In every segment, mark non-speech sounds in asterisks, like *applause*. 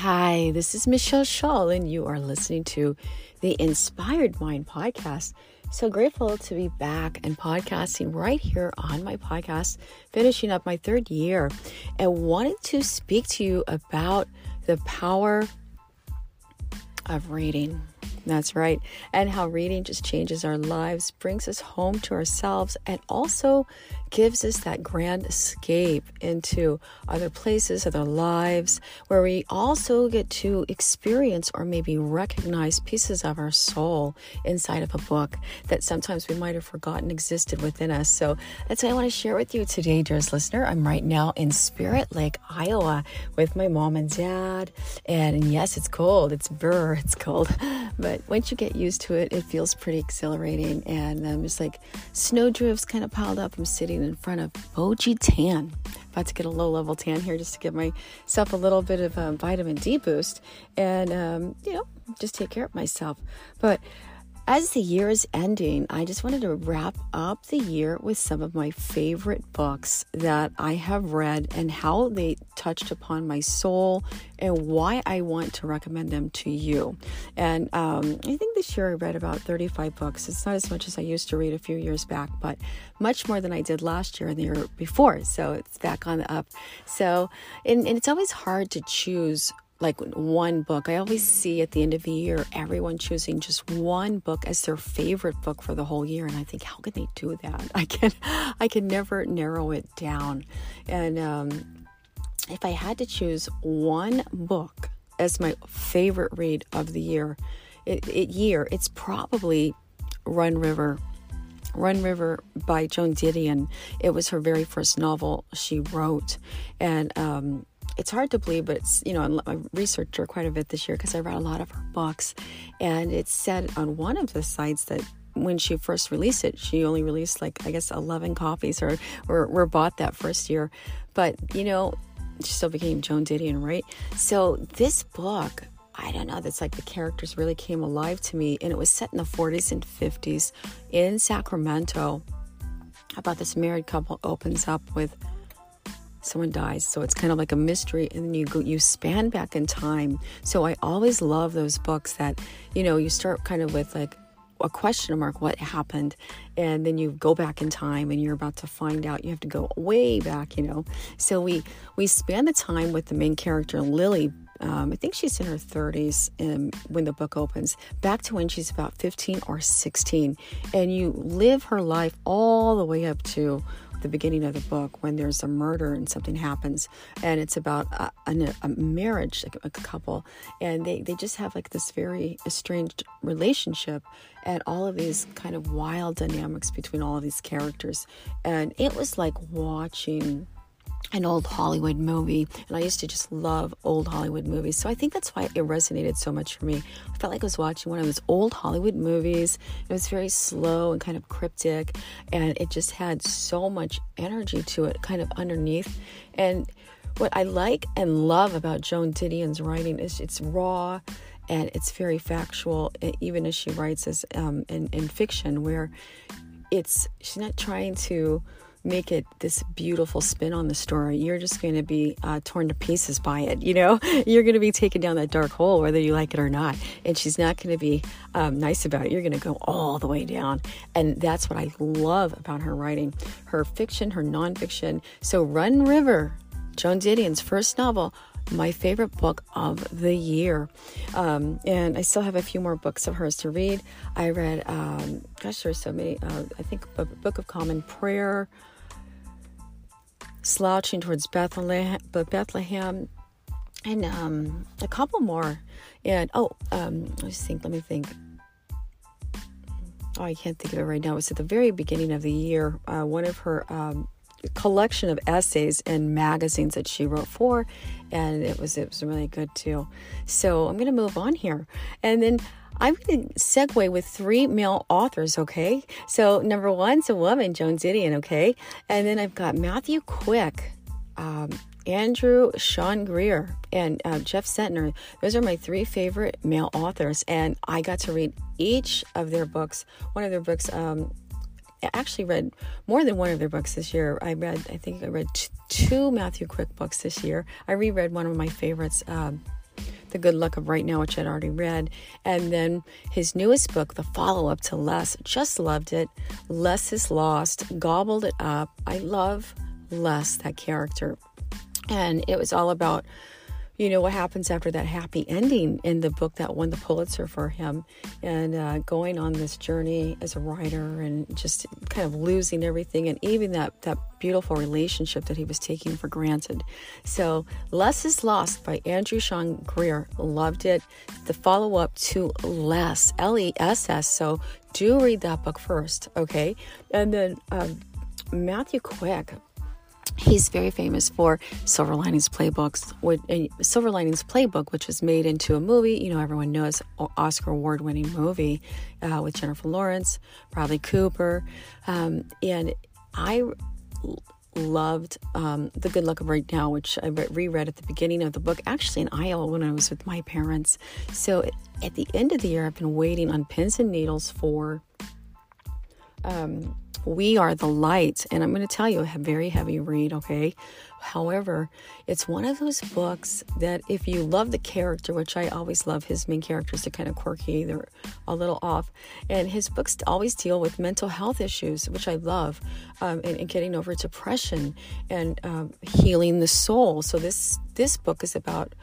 Hi, this is Machel Shull, and you are listening to the Inspired Mind podcast. So grateful to be back and podcasting right here on my podcast, finishing up my third year, and wanted to speak to you about the power of reading. That's right. And how reading just changes our lives, brings us home to ourselves, and also gives us that grand escape into other places, other lives, where we also get to experience or maybe recognize pieces of our soul inside of a book that sometimes we might have forgotten existed within us. So that's what I want to share with you today, dearest listener. I'm right now in Spirit Lake, Iowa, with my mom and dad. And yes, it's cold. It's burr. *laughs* It's cold. But once you get used to it, it feels pretty exhilarating. And um, just like snowdrifts kind of piled up. I'm sitting in front of Boji Tan. About to get a low level tan here just to give myself a little bit of a um, vitamin D boost and, um, you know, just take care of myself. But as the year is ending, I just wanted to wrap up the year with some of my favorite books that I have read and how they touched upon my soul and why I want to recommend them to you. And um, I think this year I read about 35 books. It's not as much as I used to read a few years back, but much more than I did last year and the year before. So it's back on the up. So, and, and it's always hard to choose like one book. I always see at the end of the year everyone choosing just one book as their favorite book for the whole year, and I think, how can they do that? *laughs* I can, I can never narrow it down. And um, if I had to choose one book as my favorite read of the year, it, it year, it's probably Run River Run River by Joan Didion. It was her very first novel she wrote. And um, it's hard to believe, but it's, you know, I researched her quite a bit this year because I read a lot of her books. And it said on one of the sites that when she first released it, she only released like, I guess, 11 copies or, or were bought that first year. But, you know, she still became Joan Didion, right? So this book, I don't know, that's like the characters really came alive to me. And it was set in the 40s and 50s in Sacramento about this married couple opens up with someone dies. So it's kind of like a mystery and then you go you span back in time. So i always love those books that you know you start kind of with like a question mark what happened? And then you go back in time and you're about to find out. You have to go way back you know? So we we span the time with the main character lily. Um, I think she's in her 30s um, when the book opens, back to when she's about 15 or 16. And you live her life all the way up to the beginning of the book when there's a murder and something happens and it's about a, a, a marriage like a couple and they, they just have like this very estranged relationship and all of these kind of wild dynamics between all of these characters and it was like watching an old Hollywood movie, and I used to just love old Hollywood movies. So I think that's why it resonated so much for me. I felt like I was watching one of those old Hollywood movies. It was very slow and kind of cryptic, and it just had so much energy to it, kind of underneath. And what I like and love about Joan Didion's writing is it's raw and it's very factual, even as she writes as um, in, in fiction, where it's she's not trying to make it this beautiful spin on the story, you're just going to be uh, torn to pieces by it. You know, *laughs* you're going to be taken down that dark hole, whether you like it or not. And she's not going to be um, nice about it. You're going to go all the way down. And that's what I love about her writing her fiction, her nonfiction. So, Run River, Joan Didion's first novel, my favorite book of the year. Um, and I still have a few more books of hers to read. I read, um, gosh, there's so many. Uh, I think a Book of Common Prayer, Slouching Towards Bethlehem, but Bethlehem and um, a couple more. And oh, um, let's think. Let me think. Oh, I can't think of it right now. It was at the very beginning of the year. Uh, one of her um, collection of essays and magazines that she wrote for, and it was it was really good too. So I'm to move on here, and then I'm going to segue with three male authors, okay? So, number one's a woman, Joan Didion, okay? And then I've got Matthew Quick, um, Andrew Sean Greer, and uh, Jeff Zentner. Those are my three favorite male authors, and I got to read each of their books. One of their books, um, I actually read more than one of their books this year. I read, I think I read t- two Matthew Quick books this year. I reread one of my favorites, um, The Good Luck of Right Now, which I'd already read. And then his newest book, the follow up to Less, just loved it. Less is Lost, gobbled it up. I love Less, that character. And it was all about, you know, what happens after that happy ending in the book that won the Pulitzer for him and uh, going on this journey as a writer and just kind of losing everything and even that, that beautiful relationship that he was taking for granted. So, Less is Lost by Andrew Sean Greer. Loved it. The follow up to Less, L E S S. So, do read that book first, okay? And then um, Matthew Quick, he's very famous for Silver Linings Playbooks, Silver Linings Playbook, which was made into a movie. You know, everyone knows Oscar award-winning movie uh, with Jennifer Lawrence, Bradley Cooper, um, and I loved um, The Good Luck of Right Now, which I reread at the beginning of the book, actually in Iowa when I was with my parents. So at the end of the year, I've been waiting on pins and needles for. Um, we are the light. And I'm going to tell you, a very heavy read, okay? However, it's one of those books that if you love the character, which I always love, his main characters are kind of quirky, they're a little off. And his books always deal with mental health issues, which I love, um, and, and, getting over depression and um, healing the soul. So this this book is about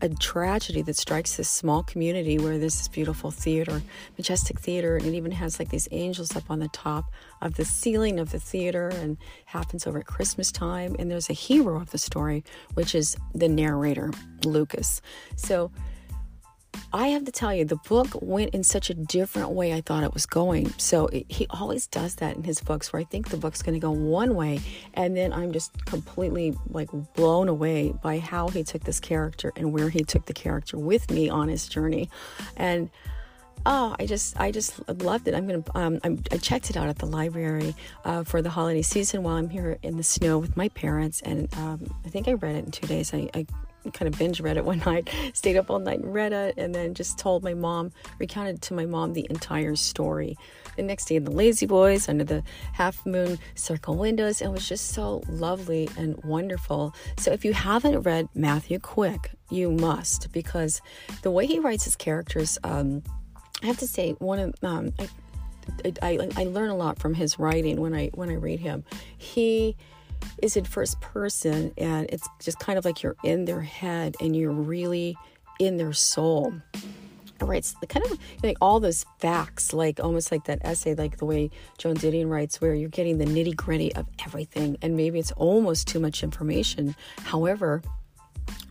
a tragedy that strikes this small community where there's this beautiful theater, majestic theater, and it even has like these angels up on the top of the ceiling of the theater and happens over at Christmas time. And there's a hero of the story, which is the narrator, Lucas. So I have to tell you, the book went in such a different way I thought it was going. So it, he always does that in his books, where I think the book's going to go one way, and then I'm just completely like blown away by how he took this character and where he took the character with me on his journey, and oh i just i just loved it. I'm gonna um, I'm, i checked it out at the library uh, for the holiday season while i'm here in the snow with my parents and um, i think i read it in two days. I, I kind of binge read it one *laughs* night, stayed up all night and read it, and then just told my mom, recounted to my mom the entire story. The next day in the La-Z-Boys under the half moon circle windows, it was just so lovely and wonderful. So if you haven't read Matthew Quick, you must because the way he writes his characters, um, I have to say, one of um, I, I, I learn a lot from his writing when I when I read him. He is in first person and it's just kind of like you're in their head and you're really in their soul writes the kind of like all those facts, like almost like that essay, like the way Joan Didion writes, where you're getting the nitty gritty of everything, and maybe it's almost too much information. However,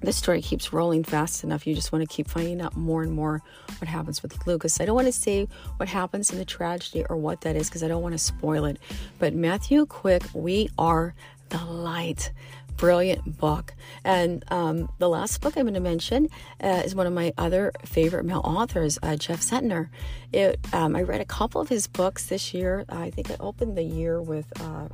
the story keeps rolling fast enough. You just want to keep finding out more and more what happens with Lucas. I don't want to say what happens in the tragedy or what that is because I don't want to spoil it. But Matthew Quick, we are the Light. Brilliant book. And um, the last book I'm going to mention uh, is one of my other favorite male authors, uh, Jeff Zentner. It, um, I read a couple of his books this year. I think I opened the year with. Uh,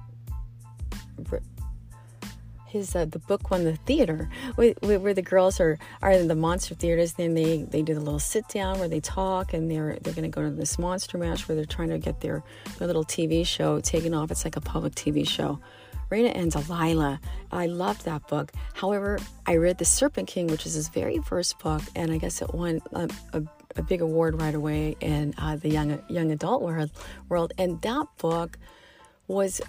his uh, the book won the theater where, where, the girls are are in the monster theaters then they they do the little sit down where they talk and they're they're going to go to this monster match where they're trying to get their, their little tv show taken off it's like a public tv show Rayne and Delilah. I loved that book. However, I read The Serpent King, which is his very first book, and I guess it won a, a, a big award right away in uh, the young young adult world. World, and that book was.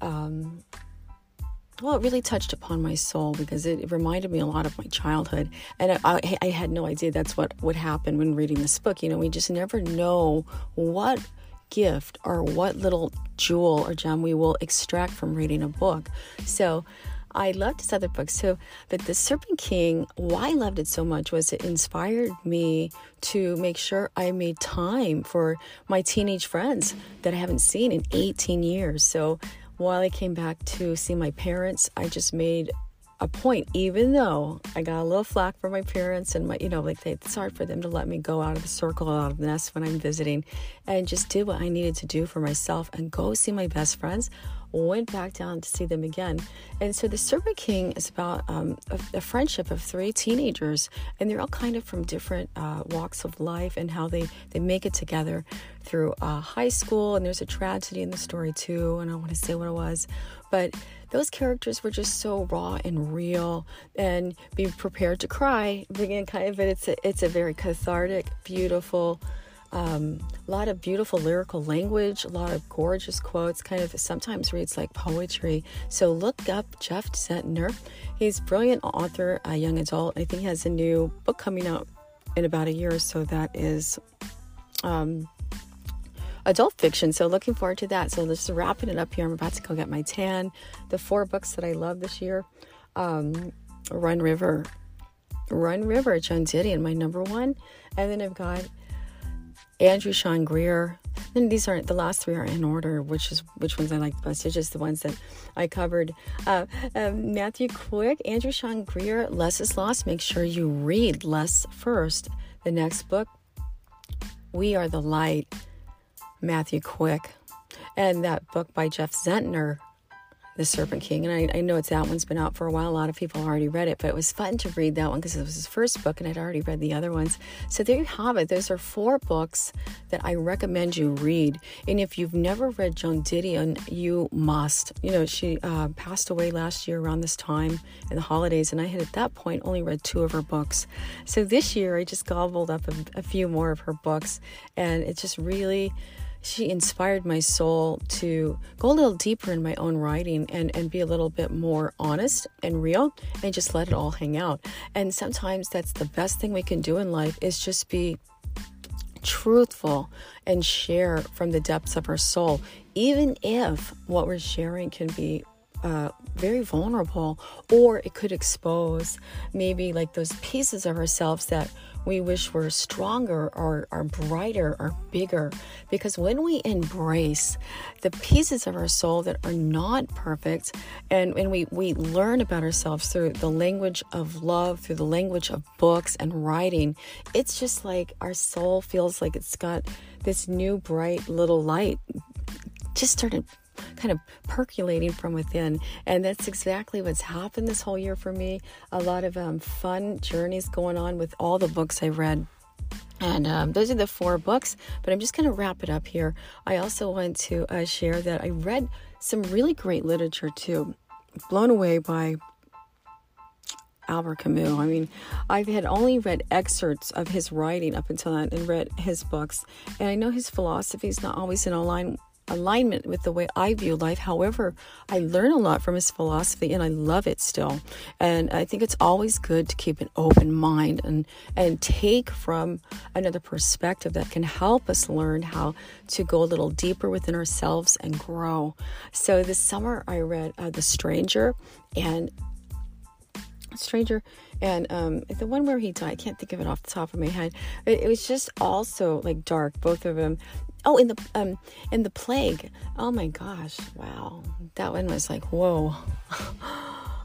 Um, well, it really touched upon my soul because it, reminded me a lot of my childhood. And I, I, I, had no idea that's what would happen when reading this book. You know, we just never know what gift or what little jewel or gem we will extract from reading a book. So I loved his other books. So, but The Serpent King, why I loved it so much was it inspired me to make sure I made time for my teenage friends that I haven't seen in 18 years. So, while I came back to see my parents, I just made a point, even though I got a little flack from my parents and my, you know, like they, it's hard for them to let me go out of the circle, out of the nest when I'm visiting, and just did what I needed to do for myself and go see my best friends. Went back down to see them again. And so the Serpent King is about um, a, a, friendship of three teenagers, and they're all kind of from different uh, walks of life and how they, they make it together through uh, high school. And there's a tragedy in the story too, and I want to say what it was, but those characters were just so raw and real and be prepared to cry again kind of it's a, it's a very cathartic beautiful um, a lot of beautiful lyrical language, a lot of gorgeous quotes, kind of sometimes reads like poetry. So look up Jeff Zentner. He's a brilliant author, a young adult. I think he has a new book coming out in about a year or so that is um, adult fiction. So looking forward to that. So just wrapping it up here. I'm about to go get my tan. The four books that I love this year um, Run River. Run River, Joan Didion, my number one. And then I've got Andrew Sean Greer. And these aren't the last three are in order, which is which ones I like the best. It's just the ones that I covered. Uh, um, Matthew Quick, Andrew Sean Greer, Less is Lost. Make sure you read Less first. The next book, We Are the Light. Matthew Quick, and that book by Jeff Zentner, The Serpent King. And I, I, know it's that one's been out for a while. A lot of people already read it, but it was fun to read that one because it was his first book and I'd already read the other ones. So there you have it. Those are four books that I recommend you read. And if you've never read Joan Didion, you must. You know, she uh, passed away last year around this time in the holidays, and I had at that point only read two of her books. So this year I just gobbled up a, a few more of her books, and it just really she inspired my soul to go a little deeper in my own writing and, and be a little bit more honest and real and just let it all hang out. And sometimes that's the best thing we can do in life is just be truthful and share from the depths of our soul, even if what we're sharing can be uh, very vulnerable or it could expose maybe like those pieces of ourselves that we wish were stronger or, or brighter or bigger. Because when we embrace the pieces of our soul that are not perfect, and when we, we learn about ourselves through the language of love, through the language of books and writing, it's just like our soul feels like it's got this new bright little light just started kind of percolating from within. And that's exactly what's happened this whole year for me. A lot of um, fun journeys going on with all the books I read. And um, those are the four books, but I'm just going to wrap it up here. I also want to uh, share that I read some really great literature too. Blown away by Albert Camus. I mean, I had only read excerpts of his writing up until then and read his books. And I know his philosophy is not always in line alignment with the way I view life. However, I learn a lot from his philosophy and I love it still. And I think it's always good to keep an open mind and, and take from another perspective that can help us learn how to go a little deeper within ourselves and grow. So this summer I read uh, The Stranger and Stranger and um, the one where he died, I can't think of it off the top of my head. It, it was just also like dark, both of them. Oh, in the um in the plague. Oh my gosh, wow. That one was like, whoa. *laughs*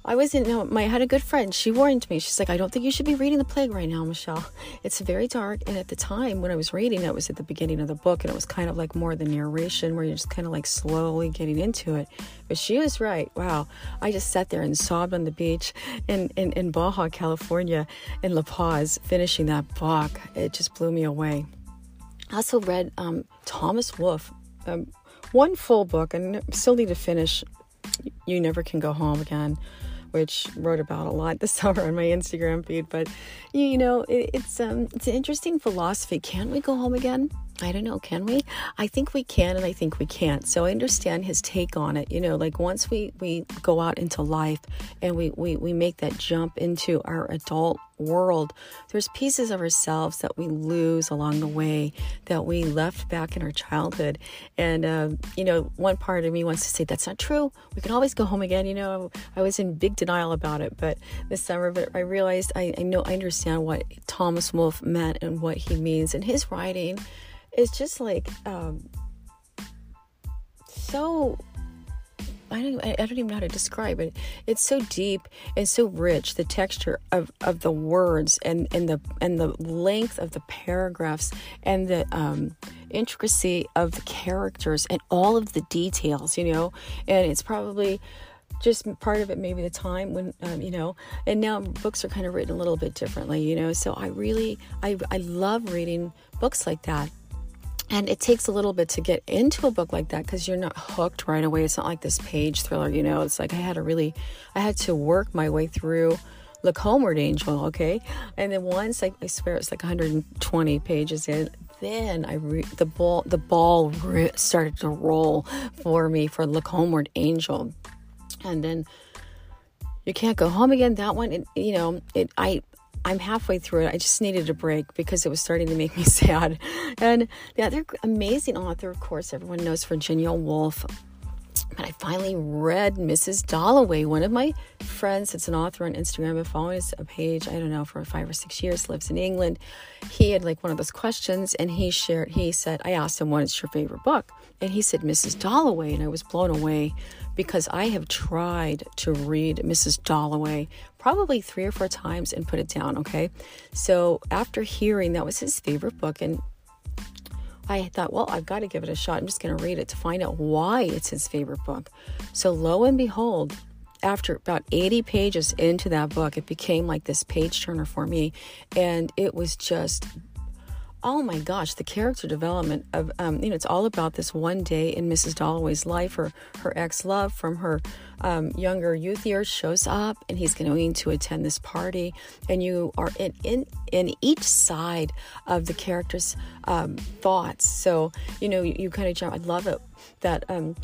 I wasn't know my I had a good friend. She warned me. She's like, I don't think you should be reading the plague right now, Michelle. It's very dark. And at the time when I was reading it was at the beginning of the book and it was kind of like more the narration where you're just kind of like slowly getting into it. But she was right. Wow. I just sat there and sobbed on the beach in, in, in Baja, California, in La Paz, finishing that book. It just blew me away. I also read um, Thomas Wolfe, um, one full book, and still need to finish. You Never Can Go Home Again, which wrote about a lot this *laughs* summer on my Instagram feed. But you know, it, it's um, it's an interesting philosophy. Can't we go home again? I don't know, can we? I think we can and I think we can't. So I understand his take on it. You know, like once we, we go out into life and we, we, we make that jump into our adult world, there's pieces of ourselves that we lose along the way that we left back in our childhood. And, uh, you know, one part of me wants to say, that's not true. We can always go home again. You know, I was in big denial about it, but this summer, but I realized I, I know, I understand what Thomas Wolfe meant and what he means. in his writing, it's just like um, so I don't, I don't even know how to describe it. It's so deep and so rich. The texture of, of the words and, and the and the length of the paragraphs and the um, intricacy of the characters and all of the details. You know, and it's probably just part of it maybe the time when um, you know and now books are kind of written a little bit differently you know so i really i, I love reading books like that and it takes a little bit to get into a book like that because you're not hooked right away. It's not like this page thriller, you know. It's like I had to really, I had to work my way through Look Homeward Angel, okay? And then once I, I swear it's like 120 pages in, then I re- the ball the ball re- started to roll for me for Look Homeward Angel, and then you can't go home again. That one, it, you know, it I I'm halfway through it. I just needed a break because it was starting to make me *laughs* sad. And the other amazing author, of course, everyone knows Virginia Woolf. But I finally read Mrs. Dalloway. One of my friends, it's an author on Instagram, I've following a page, I don't know, for five or six years, lives in England. He had like one of those questions and he shared, he said, I asked him, what is your favorite book? And he said, Mrs. Dalloway. And I was blown away because I have tried to read Mrs. Dalloway probably three or four times and put it down. Okay. So after hearing that was his favorite book, and I thought, well, I've got to give it a shot. I'm just going to read it to find out why it's his favorite book. So lo and behold, after about 80 pages into that book, it became like this page turner for me. And it was just oh my gosh, the character development of, um, you know, it's all about this one day in Mrs. Dalloway's life. Her, her ex love from her um, younger youth years shows up and he's going to attend this party. And you are in, in, in each side of the character's um, thoughts. So, you know, you, you kind of jump, I love it that um,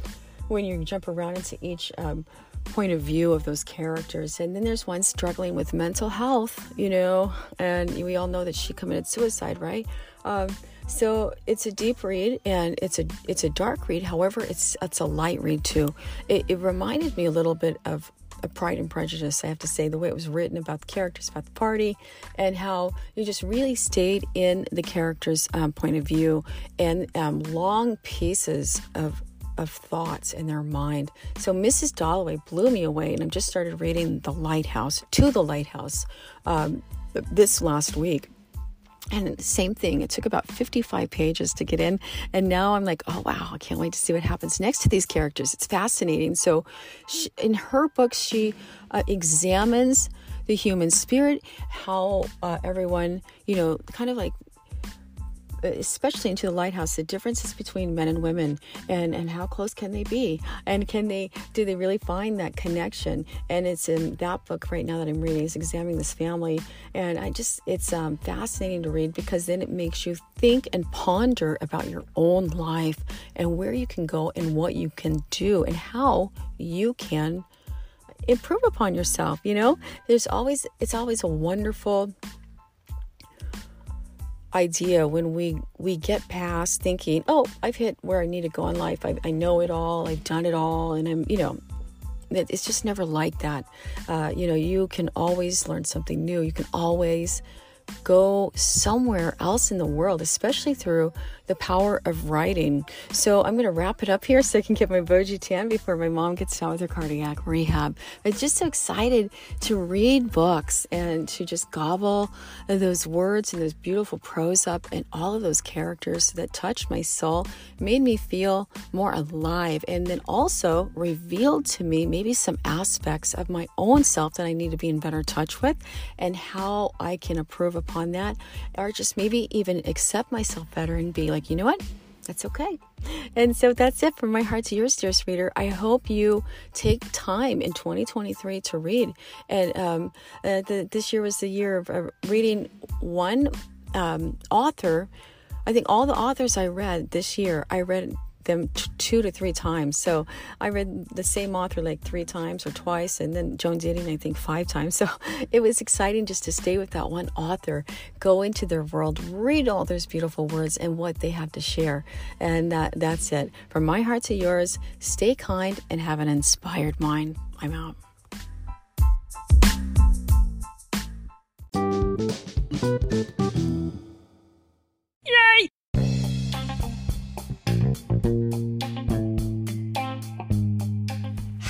when you jump around into each um, point of view of those characters. And then there's one struggling with mental health, you know, and we all know that she committed suicide, right? Um, so it's a deep read and it's a it's a dark read. However, it's it's a light read too. It, it reminded me a little bit of a Pride and Prejudice, I have to say, the way it was written about the characters, about the party, and how you just really stayed in the characters' um, point of view and um, long pieces of of thoughts in their mind. So Mrs. Dalloway blew me away, and I just started reading The Lighthouse to The Lighthouse um, this last week. And same thing, it took about 55 pages to get in. And now I'm like, oh, wow, I can't wait to see what happens next to these characters. It's fascinating. So, she, in her books, she uh, examines the human spirit, how uh, everyone, you know, kind of like especially into the lighthouse the differences between men and women and and how close can they be? And can they do they really find that connection? And it's in that book right now that i'm reading is examining this family. And i just it's um, fascinating to read because then it makes you think and ponder about your own life and where you can go and what you can do and how you can improve upon yourself you know? There's always it's always a wonderful idea when we we get past thinking oh i've hit where i need to go in life. I, I know it all. I've done it all. And i'm you know it's just never like that. Uh, you know you can always learn something new. You can always go somewhere else in the world, especially through the power of writing. So I'm going to wrap it up here so I can get my Boji tan before my mom gets down with her cardiac rehab. I'm just so excited to read books and to just gobble those words and those beautiful prose up and all of those characters that touched my soul, made me feel more alive, and then also revealed to me maybe some aspects of my own self that I need to be in better touch with and how I can improve upon that, or just maybe even accept myself better and be like, you know what? That's okay. And so that's it from my heart to yours, dearest reader. I hope you take time in 2023 to read. And um, uh, the, this year was the year of uh, reading one um, author I think all the authors I read this year, I read them t- two to three times. So I read the same author like three times or twice, and then Joan Didion, I think, five times. So *laughs* it was exciting just to stay with that one author, go into their world, read all those beautiful words and what they have to share. And that, that's it. From my heart to yours, stay kind and have an inspired mind. I'm out.